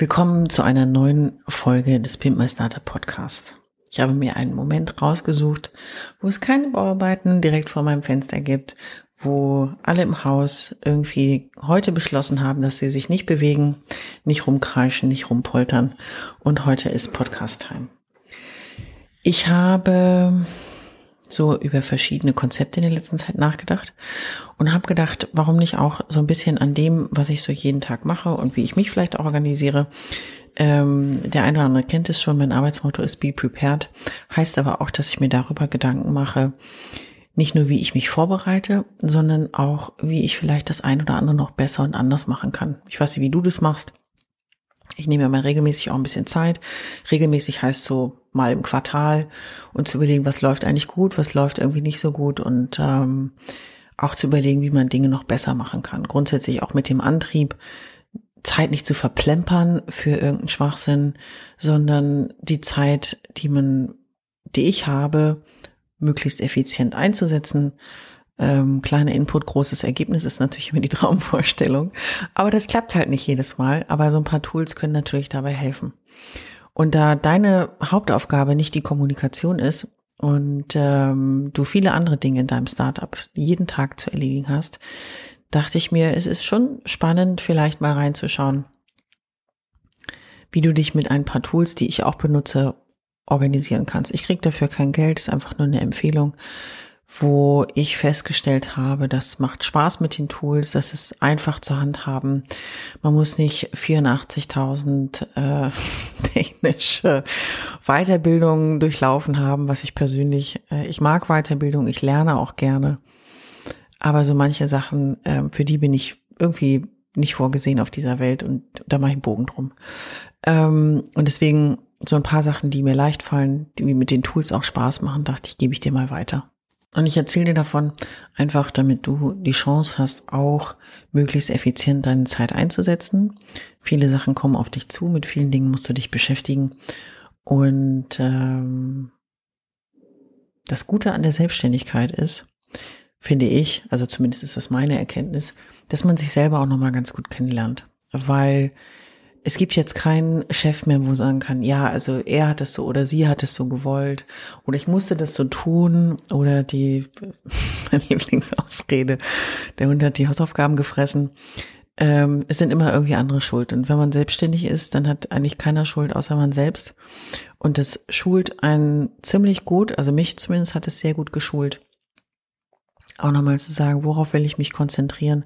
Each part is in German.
Willkommen zu einer neuen Folge des Pimp My Startup Podcast. Ich habe mir einen Moment rausgesucht, wo es keine Bauarbeiten direkt vor meinem Fenster gibt, wo alle im Haus irgendwie heute beschlossen haben, dass sie sich nicht bewegen, nicht rumkreischen, nicht rumpoltern. Und heute ist Podcast-Time. Ich habe so über verschiedene Konzepte in der letzten Zeit nachgedacht und habe gedacht, warum nicht auch so ein bisschen an dem, was ich so jeden Tag mache und wie ich mich vielleicht auch organisiere. Ähm, der eine oder andere kennt es schon, mein Arbeitsmotto ist Be Prepared, heißt aber auch, dass ich mir darüber Gedanken mache, nicht nur, wie ich mich vorbereite, sondern auch, wie ich vielleicht das ein oder andere noch besser und anders machen kann. Ich weiß nicht, wie du das machst. Ich nehme mir mal regelmäßig auch ein bisschen Zeit. Regelmäßig heißt so mal im Quartal und zu überlegen, was läuft eigentlich gut, was läuft irgendwie nicht so gut und ähm, auch zu überlegen, wie man Dinge noch besser machen kann. Grundsätzlich auch mit dem Antrieb, Zeit nicht zu verplempern für irgendeinen Schwachsinn, sondern die Zeit, die man, die ich habe, möglichst effizient einzusetzen. Ähm, kleiner Input, großes Ergebnis ist natürlich immer die Traumvorstellung. Aber das klappt halt nicht jedes Mal. Aber so ein paar Tools können natürlich dabei helfen. Und da deine Hauptaufgabe nicht die Kommunikation ist und ähm, du viele andere Dinge in deinem Startup jeden Tag zu erledigen hast, dachte ich mir, es ist schon spannend, vielleicht mal reinzuschauen, wie du dich mit ein paar Tools, die ich auch benutze, organisieren kannst. Ich krieg dafür kein Geld, ist einfach nur eine Empfehlung, wo ich festgestellt habe, das macht Spaß mit den Tools, das ist einfach zu handhaben. Man muss nicht 84.000 äh, technische Weiterbildungen durchlaufen haben, was ich persönlich, äh, ich mag Weiterbildung, ich lerne auch gerne. Aber so manche Sachen, äh, für die bin ich irgendwie nicht vorgesehen auf dieser Welt und da mache ich einen Bogen drum. Ähm, und deswegen so ein paar Sachen, die mir leicht fallen, die mir mit den Tools auch Spaß machen, dachte ich, gebe ich dir mal weiter. Und ich erzähle dir davon einfach, damit du die Chance hast, auch möglichst effizient deine Zeit einzusetzen. Viele Sachen kommen auf dich zu, mit vielen Dingen musst du dich beschäftigen. Und ähm, das Gute an der Selbstständigkeit ist, finde ich, also zumindest ist das meine Erkenntnis, dass man sich selber auch nochmal ganz gut kennenlernt. Weil es gibt jetzt keinen Chef mehr, wo sagen kann, ja, also er hat es so oder sie hat es so gewollt oder ich musste das so tun oder die meine Lieblingsausrede, der Hund hat die Hausaufgaben gefressen. Ähm, es sind immer irgendwie andere schuld. Und wenn man selbstständig ist, dann hat eigentlich keiner Schuld außer man selbst. Und das schult einen ziemlich gut, also mich zumindest hat es sehr gut geschult auch nochmal zu sagen, worauf will ich mich konzentrieren,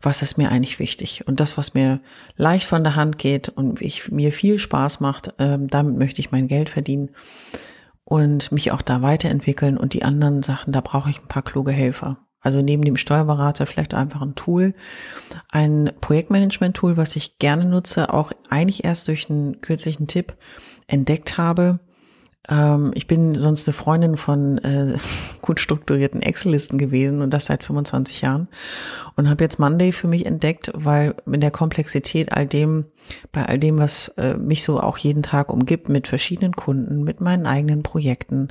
was ist mir eigentlich wichtig. Und das, was mir leicht von der Hand geht und ich, mir viel Spaß macht, ähm, damit möchte ich mein Geld verdienen und mich auch da weiterentwickeln. Und die anderen Sachen, da brauche ich ein paar kluge Helfer. Also neben dem Steuerberater vielleicht einfach ein Tool, ein Projektmanagement-Tool, was ich gerne nutze, auch eigentlich erst durch einen kürzlichen Tipp entdeckt habe, ich bin sonst eine Freundin von äh, gut strukturierten Excel-Listen gewesen und das seit 25 Jahren und habe jetzt Monday für mich entdeckt, weil in der Komplexität all dem, bei all dem, was äh, mich so auch jeden Tag umgibt, mit verschiedenen Kunden, mit meinen eigenen Projekten,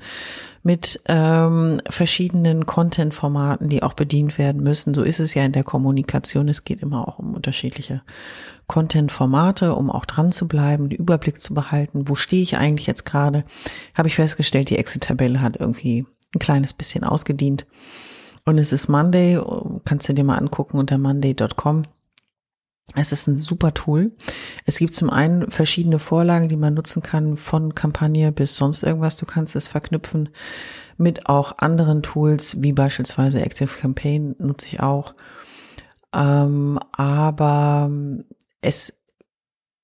mit ähm, verschiedenen Content-Formaten, die auch bedient werden müssen. So ist es ja in der Kommunikation. Es geht immer auch um unterschiedliche Content-Formate, um auch dran zu bleiben, den Überblick zu behalten. Wo stehe ich eigentlich jetzt gerade? Habe ich festgestellt, die Excel-Tabelle hat irgendwie ein kleines bisschen ausgedient. Und es ist Monday, kannst du dir mal angucken unter monday.com. Es ist ein super Tool. Es gibt zum einen verschiedene Vorlagen, die man nutzen kann, von Kampagne bis sonst irgendwas. Du kannst es verknüpfen mit auch anderen Tools, wie beispielsweise Active Campaign nutze ich auch. Ähm, aber es,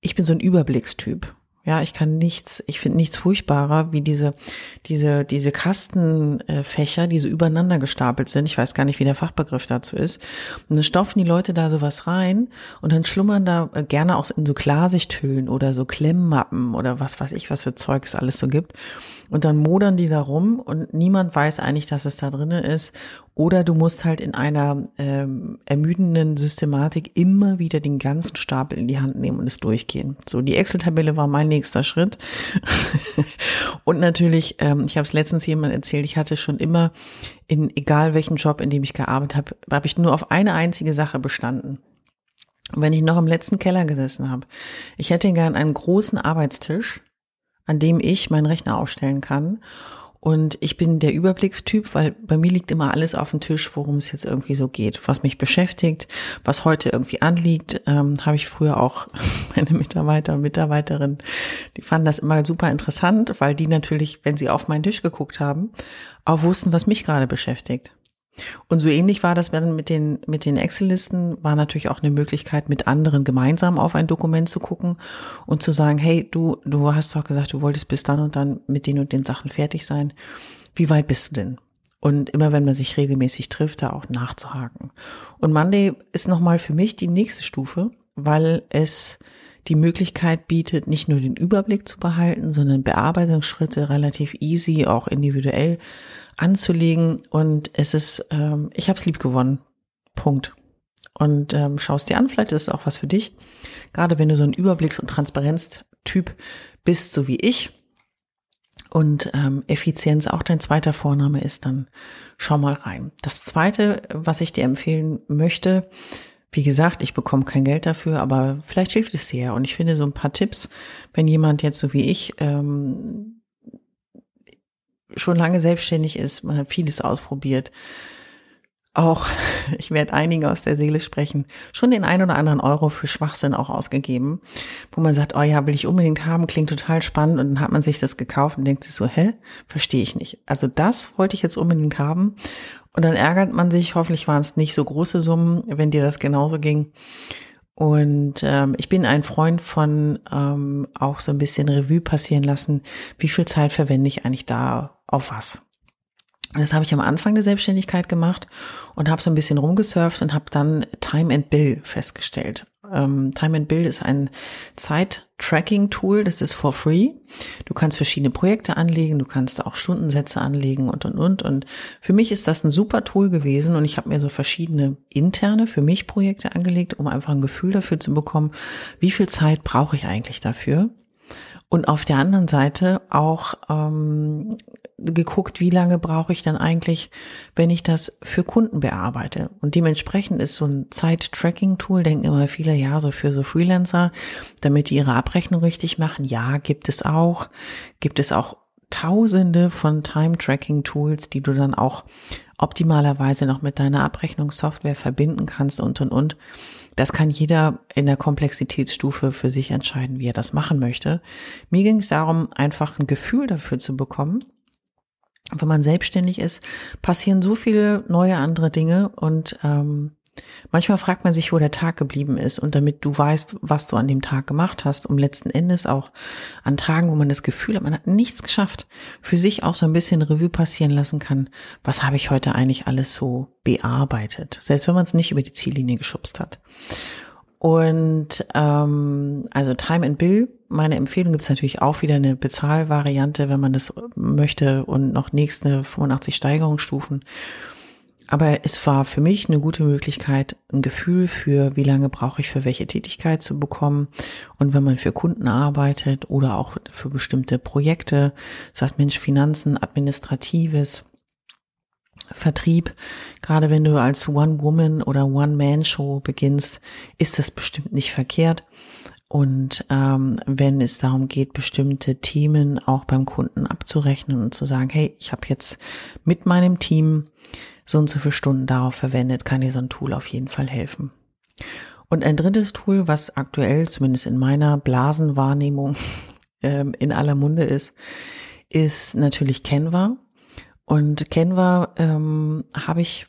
ich bin so ein Überblickstyp. Ja, ich kann nichts, ich finde nichts furchtbarer, wie diese, diese, diese Kastenfächer, die so übereinander gestapelt sind. Ich weiß gar nicht, wie der Fachbegriff dazu ist. Und dann stopfen die Leute da sowas rein und dann schlummern da äh, gerne auch in so Klarsichthüllen oder so Klemmmappen oder was weiß ich, was für Zeug es alles so gibt. Und dann modern die da rum und niemand weiß eigentlich, dass es da drinne ist. Oder du musst halt in einer ähm, ermüdenden Systematik immer wieder den ganzen Stapel in die Hand nehmen und es durchgehen. So, die Excel-Tabelle war mein nächster Schritt. und natürlich, ähm, ich habe es letztens jemand erzählt, ich hatte schon immer in egal welchem Job, in dem ich gearbeitet habe, habe ich nur auf eine einzige Sache bestanden. wenn ich noch im letzten Keller gesessen habe, ich hätte gern einen großen Arbeitstisch, an dem ich meinen Rechner aufstellen kann und ich bin der Überblickstyp, weil bei mir liegt immer alles auf dem Tisch, worum es jetzt irgendwie so geht, was mich beschäftigt, was heute irgendwie anliegt. Ähm, Habe ich früher auch meine Mitarbeiter und Mitarbeiterinnen, die fanden das immer super interessant, weil die natürlich, wenn sie auf meinen Tisch geguckt haben, auch wussten, was mich gerade beschäftigt. Und so ähnlich war das mit den, mit den Excel-Listen, war natürlich auch eine Möglichkeit, mit anderen gemeinsam auf ein Dokument zu gucken und zu sagen, hey, du, du hast doch gesagt, du wolltest bis dann und dann mit den und den Sachen fertig sein. Wie weit bist du denn? Und immer wenn man sich regelmäßig trifft, da auch nachzuhaken. Und Monday ist nochmal für mich die nächste Stufe, weil es die Möglichkeit bietet, nicht nur den Überblick zu behalten, sondern Bearbeitungsschritte relativ easy, auch individuell anzulegen. Und es ist, ähm, ich habe es lieb gewonnen. Punkt. Und ähm, schaust dir an, vielleicht ist es auch was für dich. Gerade wenn du so ein Überblicks- und Transparenztyp bist, so wie ich, und ähm, Effizienz auch dein zweiter Vorname ist, dann schau mal rein. Das zweite, was ich dir empfehlen möchte, wie gesagt, ich bekomme kein Geld dafür, aber vielleicht hilft es dir. Und ich finde so ein paar Tipps, wenn jemand jetzt so wie ich ähm, schon lange selbstständig ist, man hat vieles ausprobiert. Auch, ich werde einige aus der Seele sprechen, schon den ein oder anderen Euro für Schwachsinn auch ausgegeben, wo man sagt, oh ja, will ich unbedingt haben, klingt total spannend und dann hat man sich das gekauft und denkt sich so, hä, verstehe ich nicht. Also das wollte ich jetzt unbedingt haben und dann ärgert man sich, hoffentlich waren es nicht so große Summen, wenn dir das genauso ging. Und ähm, ich bin ein Freund von ähm, auch so ein bisschen Revue passieren lassen, wie viel Zeit verwende ich eigentlich da auf was. Das habe ich am Anfang der Selbstständigkeit gemacht und habe so ein bisschen rumgesurft und habe dann Time and Bill festgestellt. Ähm, Time and Bill ist ein Zeit-Tracking-Tool, das ist for free. Du kannst verschiedene Projekte anlegen, du kannst auch Stundensätze anlegen und, und, und. Und für mich ist das ein super Tool gewesen und ich habe mir so verschiedene interne für mich Projekte angelegt, um einfach ein Gefühl dafür zu bekommen, wie viel Zeit brauche ich eigentlich dafür. Und auf der anderen Seite auch ähm, geguckt, wie lange brauche ich dann eigentlich, wenn ich das für Kunden bearbeite. Und dementsprechend ist so ein Zeit-Tracking-Tool, denken immer viele, ja, so für so Freelancer, damit die ihre Abrechnung richtig machen. Ja, gibt es auch. Gibt es auch tausende von Time-Tracking-Tools, die du dann auch optimalerweise noch mit deiner Abrechnungssoftware verbinden kannst und, und, und. Das kann jeder in der Komplexitätsstufe für sich entscheiden, wie er das machen möchte. Mir ging es darum, einfach ein Gefühl dafür zu bekommen. Wenn man selbstständig ist, passieren so viele neue andere Dinge und ähm, Manchmal fragt man sich, wo der Tag geblieben ist und damit du weißt, was du an dem Tag gemacht hast, um letzten Endes auch an Tagen, wo man das Gefühl hat, man hat nichts geschafft, für sich auch so ein bisschen Revue passieren lassen kann, was habe ich heute eigentlich alles so bearbeitet, selbst wenn man es nicht über die Ziellinie geschubst hat. Und ähm, also Time and Bill, meine Empfehlung gibt es natürlich auch wieder eine Bezahlvariante, wenn man das möchte und noch nächste 85 Steigerungsstufen. Aber es war für mich eine gute Möglichkeit, ein Gefühl für, wie lange brauche ich für welche Tätigkeit zu bekommen. Und wenn man für Kunden arbeitet oder auch für bestimmte Projekte, sagt Mensch, Finanzen, Administratives, Vertrieb, gerade wenn du als One-Woman oder One-Man-Show beginnst, ist das bestimmt nicht verkehrt. Und ähm, wenn es darum geht, bestimmte Themen auch beim Kunden abzurechnen und zu sagen, hey, ich habe jetzt mit meinem Team so und so viele Stunden darauf verwendet, kann dir so ein Tool auf jeden Fall helfen. Und ein drittes Tool, was aktuell zumindest in meiner Blasenwahrnehmung ähm, in aller Munde ist, ist natürlich Canva. Und Canva ähm, habe ich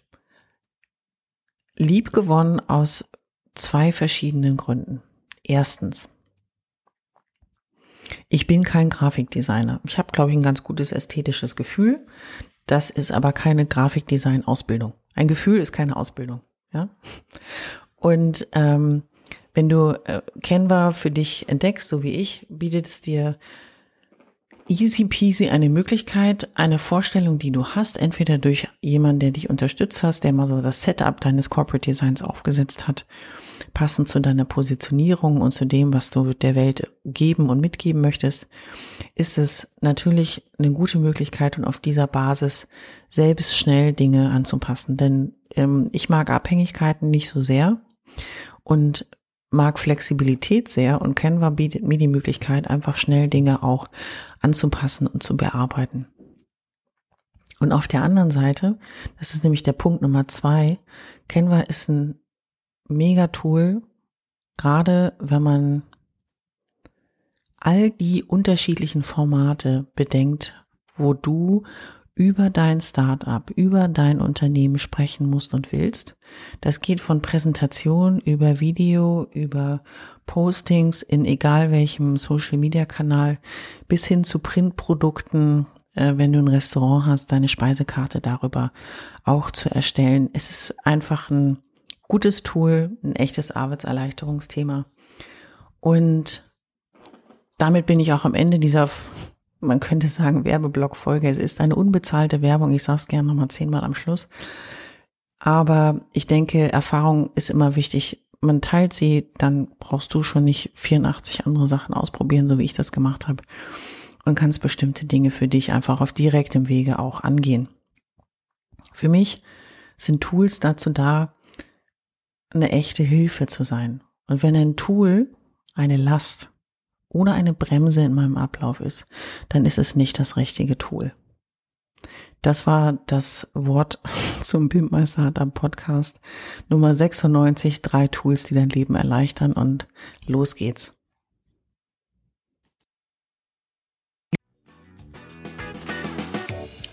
lieb gewonnen aus zwei verschiedenen Gründen. Erstens, ich bin kein Grafikdesigner. Ich habe, glaube ich, ein ganz gutes ästhetisches Gefühl. Das ist aber keine Grafikdesign-Ausbildung. Ein Gefühl ist keine Ausbildung. Ja. Und ähm, wenn du äh, Canva für dich entdeckst, so wie ich, bietet es dir easy peasy eine Möglichkeit, eine Vorstellung, die du hast, entweder durch jemanden, der dich unterstützt hast, der mal so das Setup deines Corporate Designs aufgesetzt hat, passend zu deiner Positionierung und zu dem, was du der Welt geben und mitgeben möchtest, ist es natürlich eine gute Möglichkeit und auf dieser Basis selbst schnell Dinge anzupassen. Denn ähm, ich mag Abhängigkeiten nicht so sehr und mag Flexibilität sehr und Canva bietet mir die Möglichkeit, einfach schnell Dinge auch anzupassen und zu bearbeiten. Und auf der anderen Seite, das ist nämlich der Punkt Nummer zwei, Canva ist ein Mega-Tool, gerade wenn man all die unterschiedlichen Formate bedenkt, wo du über dein Startup, über dein Unternehmen sprechen musst und willst. Das geht von Präsentation über Video, über Postings in egal welchem Social Media Kanal bis hin zu Printprodukten, äh, wenn du ein Restaurant hast, deine Speisekarte darüber auch zu erstellen. Es ist einfach ein gutes Tool, ein echtes Arbeitserleichterungsthema. Und damit bin ich auch am Ende dieser man könnte sagen, Werbeblockfolge. Es ist eine unbezahlte Werbung. Ich sage es gerne nochmal zehnmal am Schluss. Aber ich denke, Erfahrung ist immer wichtig. Man teilt sie, dann brauchst du schon nicht 84 andere Sachen ausprobieren, so wie ich das gemacht habe. Und kannst bestimmte Dinge für dich einfach auf direktem Wege auch angehen. Für mich sind Tools dazu da, eine echte Hilfe zu sein. Und wenn ein Tool eine Last oder eine Bremse in meinem Ablauf ist, dann ist es nicht das richtige Tool. Das war das Wort zum Pimpmeister hat am Podcast Nummer 96, drei Tools, die dein Leben erleichtern und los geht's.